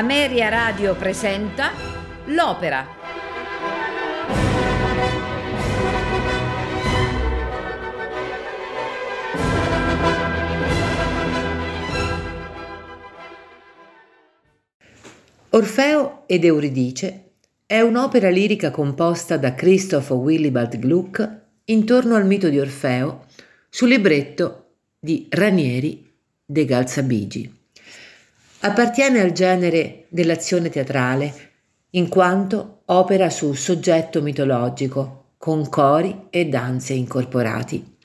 Ameria Radio presenta L'Opera. Orfeo ed Euridice è un'opera lirica composta da Christoph Willibald Gluck intorno al mito di Orfeo sul libretto di Ranieri de Galzabigi. Appartiene al genere dell'azione teatrale, in quanto opera su soggetto mitologico, con cori e danze incorporati.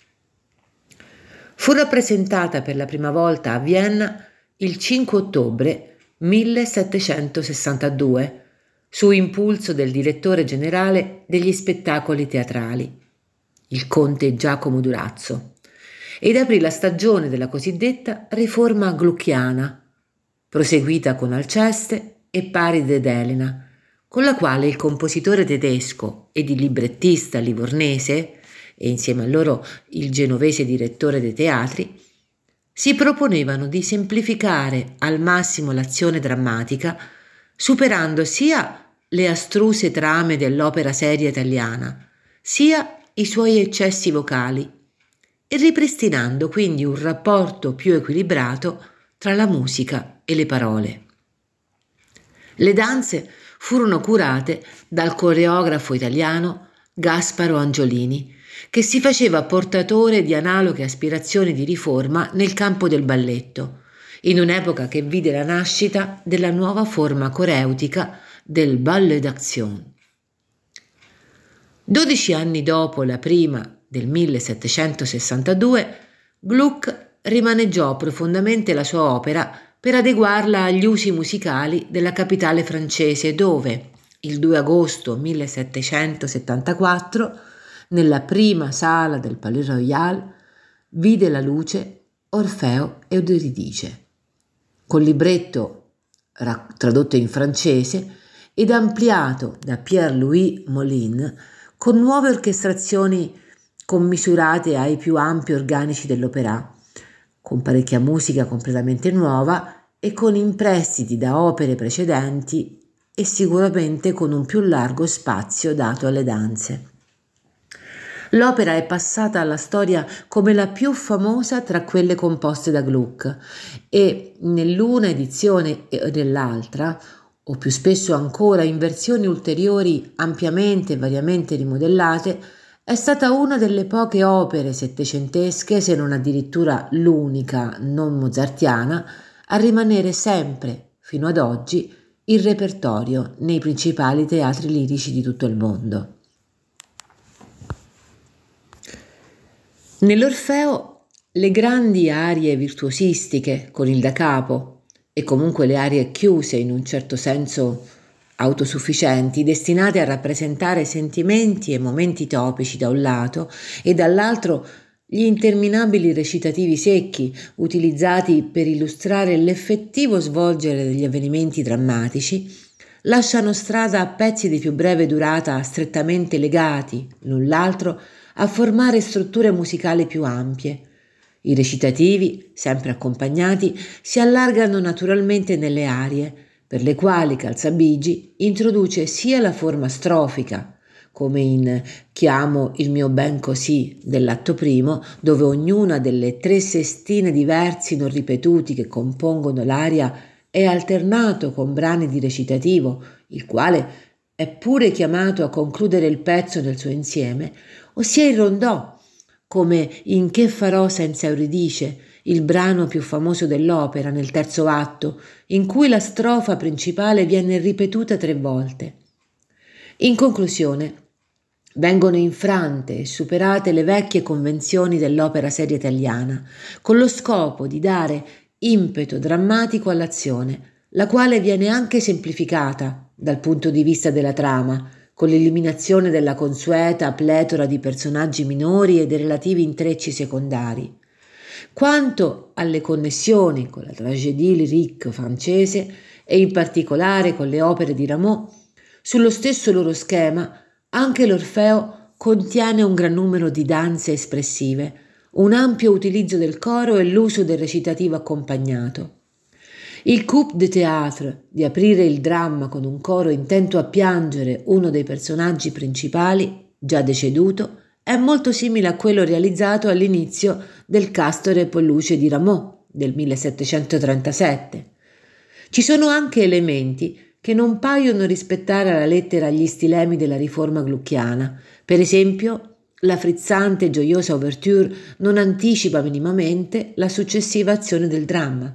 Fu rappresentata per la prima volta a Vienna il 5 ottobre 1762, su impulso del direttore generale degli spettacoli teatrali, il conte Giacomo Durazzo, ed aprì la stagione della cosiddetta riforma glucchiana, proseguita con Alceste e Paride d'Elena, con la quale il compositore tedesco ed il librettista livornese, e insieme a loro il genovese direttore dei teatri, si proponevano di semplificare al massimo l'azione drammatica, superando sia le astruse trame dell'opera seria italiana, sia i suoi eccessi vocali, e ripristinando quindi un rapporto più equilibrato tra la musica e le parole. Le danze furono curate dal coreografo italiano Gasparo Angiolini, che si faceva portatore di analoghe aspirazioni di riforma nel campo del balletto, in un'epoca che vide la nascita della nuova forma coreutica del ballet d'action. Dodici anni dopo la prima del 1762, Gluck rimaneggiò profondamente la sua opera per adeguarla agli usi musicali della capitale francese dove, il 2 agosto 1774, nella prima sala del Palais Royal, vide la luce Orfeo ed Euridice, col libretto tradotto in francese ed ampliato da Pierre-Louis Molin con nuove orchestrazioni commisurate ai più ampi organici dell'opera con parecchia musica completamente nuova e con imprestiti da opere precedenti e sicuramente con un più largo spazio dato alle danze. L'opera è passata alla storia come la più famosa tra quelle composte da Gluck e nell'una edizione e nell'altra, o più spesso ancora in versioni ulteriori ampiamente e variamente rimodellate, è stata una delle poche opere settecentesche, se non addirittura l'unica non mozartiana, a rimanere sempre, fino ad oggi, in repertorio nei principali teatri lirici di tutto il mondo. Nell'Orfeo le grandi arie virtuosistiche con il da capo e comunque le arie chiuse in un certo senso autosufficienti, destinate a rappresentare sentimenti e momenti topici da un lato e dall'altro gli interminabili recitativi secchi utilizzati per illustrare l'effettivo svolgere degli avvenimenti drammatici, lasciano strada a pezzi di più breve durata strettamente legati l'un l'altro a formare strutture musicali più ampie. I recitativi, sempre accompagnati, si allargano naturalmente nelle arie, per le quali Calzabigi introduce sia la forma strofica, come in Chiamo il mio ben così dell'atto primo, dove ognuna delle tre sestine di versi non ripetuti che compongono l'aria è alternato con brani di recitativo, il quale è pure chiamato a concludere il pezzo nel suo insieme, ossia il rondò, come in Che farò senza Euridice, il brano più famoso dell'opera nel terzo atto, in cui la strofa principale viene ripetuta tre volte. In conclusione, vengono infrante e superate le vecchie convenzioni dell'opera seria italiana, con lo scopo di dare impeto drammatico all'azione, la quale viene anche semplificata dal punto di vista della trama, con l'eliminazione della consueta pletora di personaggi minori e dei relativi intrecci secondari. Quanto alle connessioni con la tragédie lyrique francese e in particolare con le opere di Rameau, sullo stesso loro schema anche l'Orfeo contiene un gran numero di danze espressive, un ampio utilizzo del coro e l'uso del recitativo accompagnato. Il coup de théâtre di aprire il dramma con un coro intento a piangere uno dei personaggi principali, già deceduto, è molto simile a quello realizzato all'inizio del Castore Polluce di Rameau del 1737. Ci sono anche elementi che non paiono rispettare alla lettera gli stilemi della riforma glucchiana. Per esempio, la frizzante e gioiosa ouverture non anticipa minimamente la successiva azione del dramma.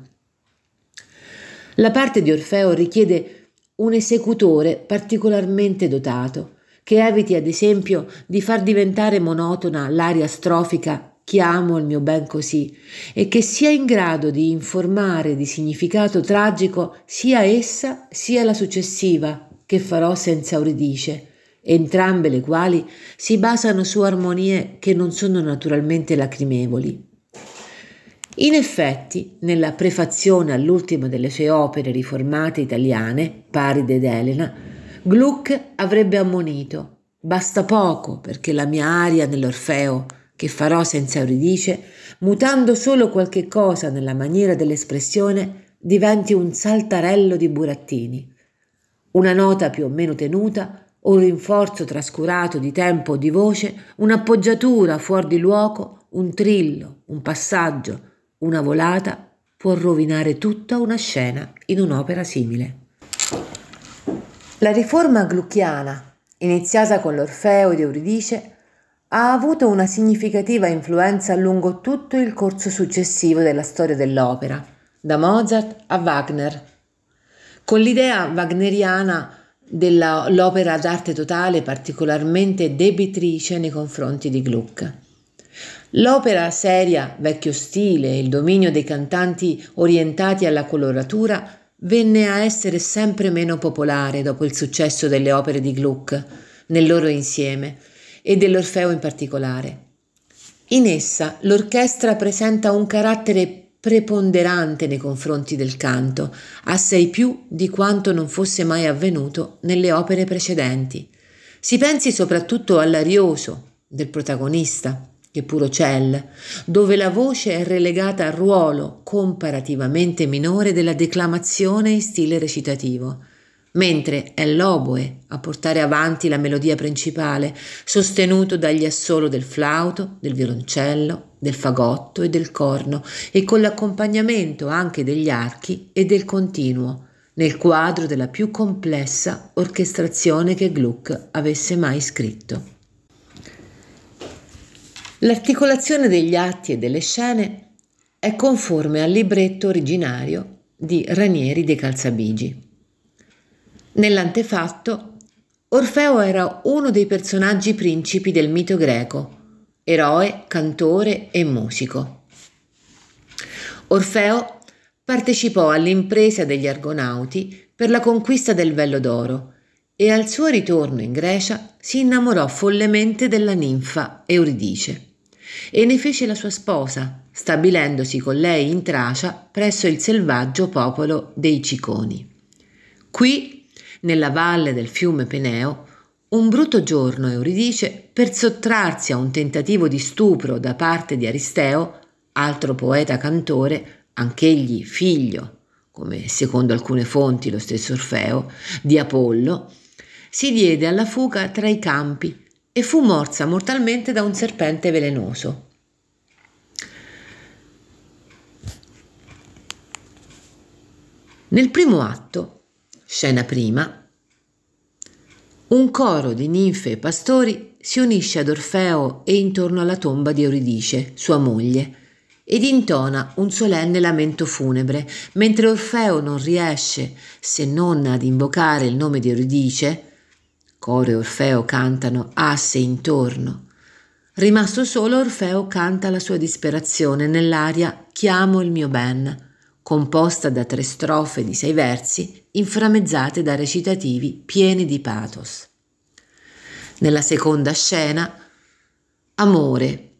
La parte di Orfeo richiede un esecutore particolarmente dotato, che eviti ad esempio di far diventare monotona l'aria strofica chi amo il mio ben così e che sia in grado di informare di significato tragico sia essa sia la successiva che farò senza Euridice, entrambe le quali si basano su armonie che non sono naturalmente lacrimevoli. In effetti, nella prefazione all'ultima delle sue opere riformate italiane, Paride ed Elena, Gluck avrebbe ammonito Basta poco perché la mia aria nell'Orfeo che farò senza Euridice, mutando solo qualche cosa nella maniera dell'espressione, diventi un saltarello di burattini. Una nota più o meno tenuta, un rinforzo trascurato di tempo o di voce, un'appoggiatura fuori di luogo, un trillo, un passaggio, una volata può rovinare tutta una scena in un'opera simile. La riforma glucchiana, iniziata con l'Orfeo di Euridice, ha avuto una significativa influenza lungo tutto il corso successivo della storia dell'opera, da Mozart a Wagner. Con l'idea wagneriana dell'opera d'arte totale particolarmente debitrice nei confronti di Gluck. L'opera seria, vecchio stile, il dominio dei cantanti orientati alla coloratura venne a essere sempre meno popolare dopo il successo delle opere di Gluck nel loro insieme e dell'Orfeo in particolare. In essa l'orchestra presenta un carattere preponderante nei confronti del canto, assai più di quanto non fosse mai avvenuto nelle opere precedenti. Si pensi soprattutto all'arioso del protagonista, che puro cell, dove la voce è relegata al ruolo comparativamente minore della declamazione in stile recitativo mentre è l'oboe a portare avanti la melodia principale, sostenuto dagli assolo del flauto, del violoncello, del fagotto e del corno, e con l'accompagnamento anche degli archi e del continuo, nel quadro della più complessa orchestrazione che Gluck avesse mai scritto. L'articolazione degli atti e delle scene è conforme al libretto originario di Ranieri dei Calzabigi. Nell'antefatto, Orfeo era uno dei personaggi principi del mito greco, eroe, cantore e musico. Orfeo partecipò all'impresa degli Argonauti per la conquista del Vello d'Oro e al suo ritorno in Grecia si innamorò follemente della ninfa Euridice e ne fece la sua sposa, stabilendosi con lei in Tracia presso il selvaggio popolo dei Ciconi. Qui nella valle del fiume Peneo, un brutto giorno Euridice, per sottrarsi a un tentativo di stupro da parte di Aristeo, altro poeta cantore, anch'egli figlio, come secondo alcune fonti lo stesso Orfeo, di Apollo, si diede alla fuga tra i campi e fu morsa mortalmente da un serpente velenoso. Nel primo atto Scena prima. Un coro di ninfe e pastori si unisce ad Orfeo e intorno alla tomba di Euridice, sua moglie, ed intona un solenne lamento funebre, mentre Orfeo non riesce, se non ad invocare il nome di Euridice, coro e Orfeo cantano asse intorno. Rimasto solo, Orfeo canta la sua disperazione nell'aria Chiamo il mio ben composta da tre strofe di sei versi inframmezzate da recitativi pieni di pathos. Nella seconda scena, Amore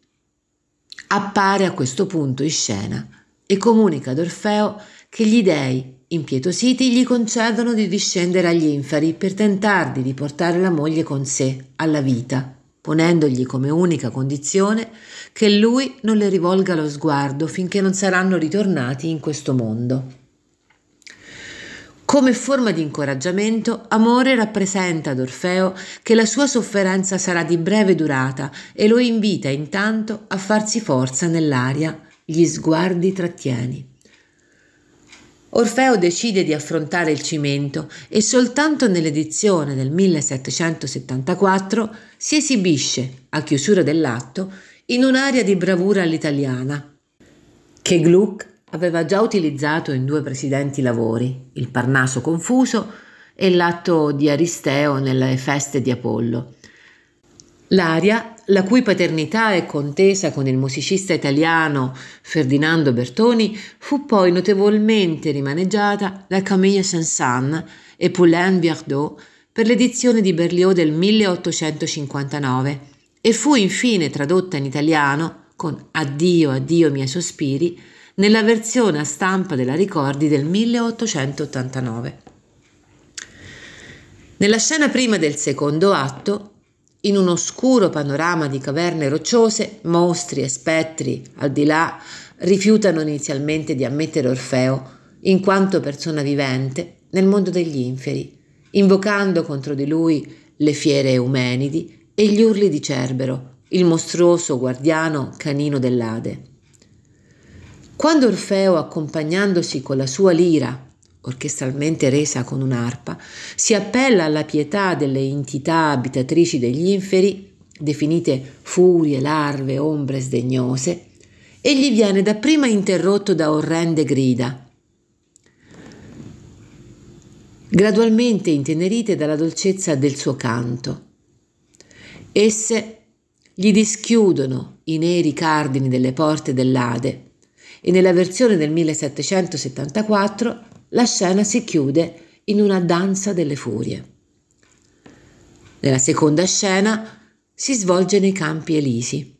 appare a questo punto in scena e comunica ad Orfeo che gli dei, impietositi, gli concedono di discendere agli inferi per tentar di riportare la moglie con sé alla vita ponendogli come unica condizione che lui non le rivolga lo sguardo finché non saranno ritornati in questo mondo. Come forma di incoraggiamento, Amore rappresenta ad Orfeo che la sua sofferenza sarà di breve durata e lo invita intanto a farsi forza nell'aria, gli sguardi trattieni. Orfeo decide di affrontare il cimento e soltanto nell'edizione del 1774 si esibisce, a chiusura dell'atto, in un'aria di bravura all'italiana, che Gluck aveva già utilizzato in due precedenti lavori, il Parnaso confuso e l'atto di Aristeo nelle feste di Apollo. L'aria, la cui paternità è contesa con il musicista italiano Ferdinando Bertoni, fu poi notevolmente rimaneggiata da Camille Saint-Saëns e Poulain Viardot per l'edizione di Berlioz del 1859 e fu infine tradotta in italiano con Addio, addio miei sospiri nella versione a stampa della Ricordi del 1889. Nella scena prima del secondo atto, in un oscuro panorama di caverne rocciose, mostri e spettri al di là rifiutano inizialmente di ammettere Orfeo, in quanto persona vivente, nel mondo degli inferi, invocando contro di lui le fiere Eumenidi e gli urli di Cerbero, il mostruoso guardiano canino dell'Ade. Quando Orfeo, accompagnandosi con la sua lira, orchestralmente resa con un'arpa, si appella alla pietà delle entità abitatrici degli inferi, definite furie, larve, ombre sdegnose, egli viene dapprima interrotto da orrende grida, gradualmente intenerite dalla dolcezza del suo canto. Esse gli dischiudono i neri cardini delle porte dell'Ade e nella versione del 1774 la scena si chiude in una danza delle furie. Nella seconda scena si svolge nei Campi Elisi.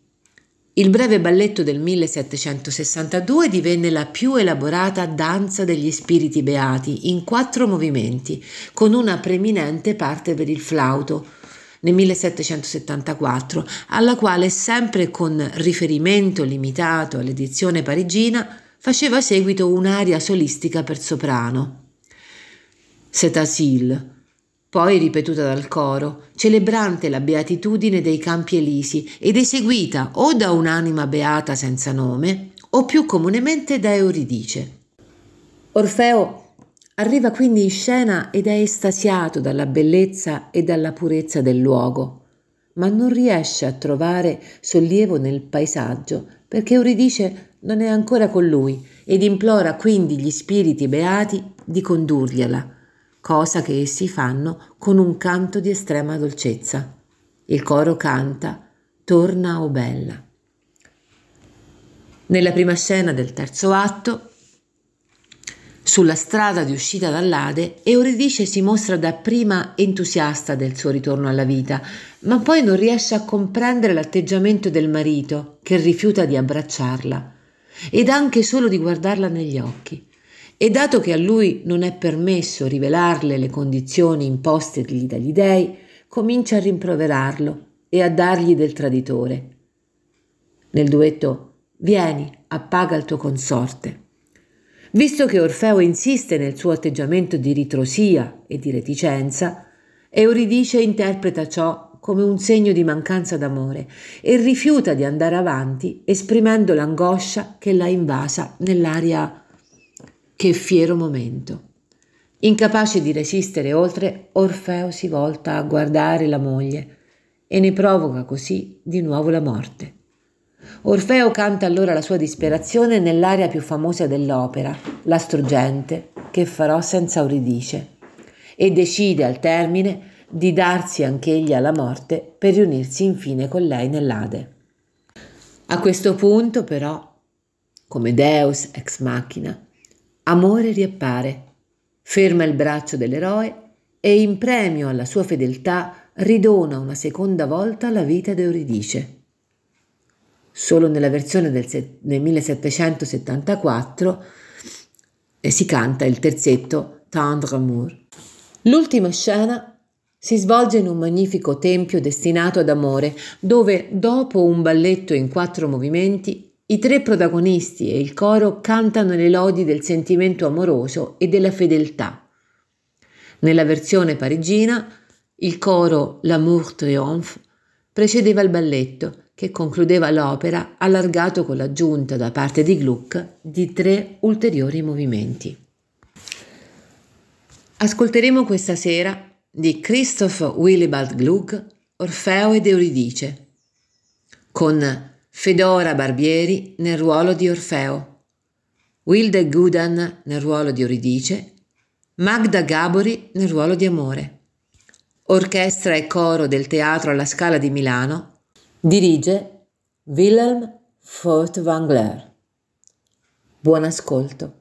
Il breve balletto del 1762 divenne la più elaborata danza degli spiriti beati in quattro movimenti, con una preminente parte per il flauto, nel 1774, alla quale sempre con riferimento limitato all'edizione parigina faceva seguito un'aria solistica per soprano. Setasil, poi ripetuta dal coro, celebrante la beatitudine dei campi elisi ed eseguita o da un'anima beata senza nome o più comunemente da Euridice. Orfeo Arriva quindi in scena ed è estasiato dalla bellezza e dalla purezza del luogo, ma non riesce a trovare sollievo nel paesaggio perché Euridice non è ancora con lui ed implora quindi gli spiriti beati di condurgliela, cosa che essi fanno con un canto di estrema dolcezza. Il coro canta Torna o bella. Nella prima scena del terzo atto sulla strada di uscita dall'Ade, Euridice si mostra dapprima entusiasta del suo ritorno alla vita, ma poi non riesce a comprendere l'atteggiamento del marito che rifiuta di abbracciarla ed anche solo di guardarla negli occhi. E dato che a lui non è permesso rivelarle le condizioni impostegli dagli dei, comincia a rimproverarlo e a dargli del traditore. Nel duetto Vieni, appaga il tuo consorte. Visto che Orfeo insiste nel suo atteggiamento di ritrosia e di reticenza, Euridice interpreta ciò come un segno di mancanza d'amore e rifiuta di andare avanti esprimendo l'angoscia che l'ha invasa nell'aria che fiero momento. Incapace di resistere oltre, Orfeo si volta a guardare la moglie e ne provoca così di nuovo la morte. Orfeo canta allora la sua disperazione nell'aria più famosa dell'opera, la struggente, che farò senza Euridice, e decide al termine di darsi anch'egli alla morte per riunirsi infine con lei nell'Ade. A questo punto, però, come Deus ex machina, amore riappare, ferma il braccio dell'eroe e in premio alla sua fedeltà ridona una seconda volta la vita d'Euridice solo nella versione del, del 1774 eh, si canta il terzetto Tendre Amour. L'ultima scena si svolge in un magnifico tempio destinato ad amore, dove, dopo un balletto in quattro movimenti, i tre protagonisti e il coro cantano le lodi del sentimento amoroso e della fedeltà, Nella versione parigina il coro L'amour triomphe precedeva il balletto che concludeva l'opera allargato con l'aggiunta da parte di Gluck di tre ulteriori movimenti. Ascolteremo questa sera di Christoph Willibald Gluck Orfeo ed Euridice con Fedora Barbieri nel ruolo di Orfeo, Wilde Gudan nel ruolo di Euridice, Magda Gabori nel ruolo di Amore. Orchestra e coro del Teatro alla Scala di Milano dirige Wilhelm Furtwängler. Buon ascolto.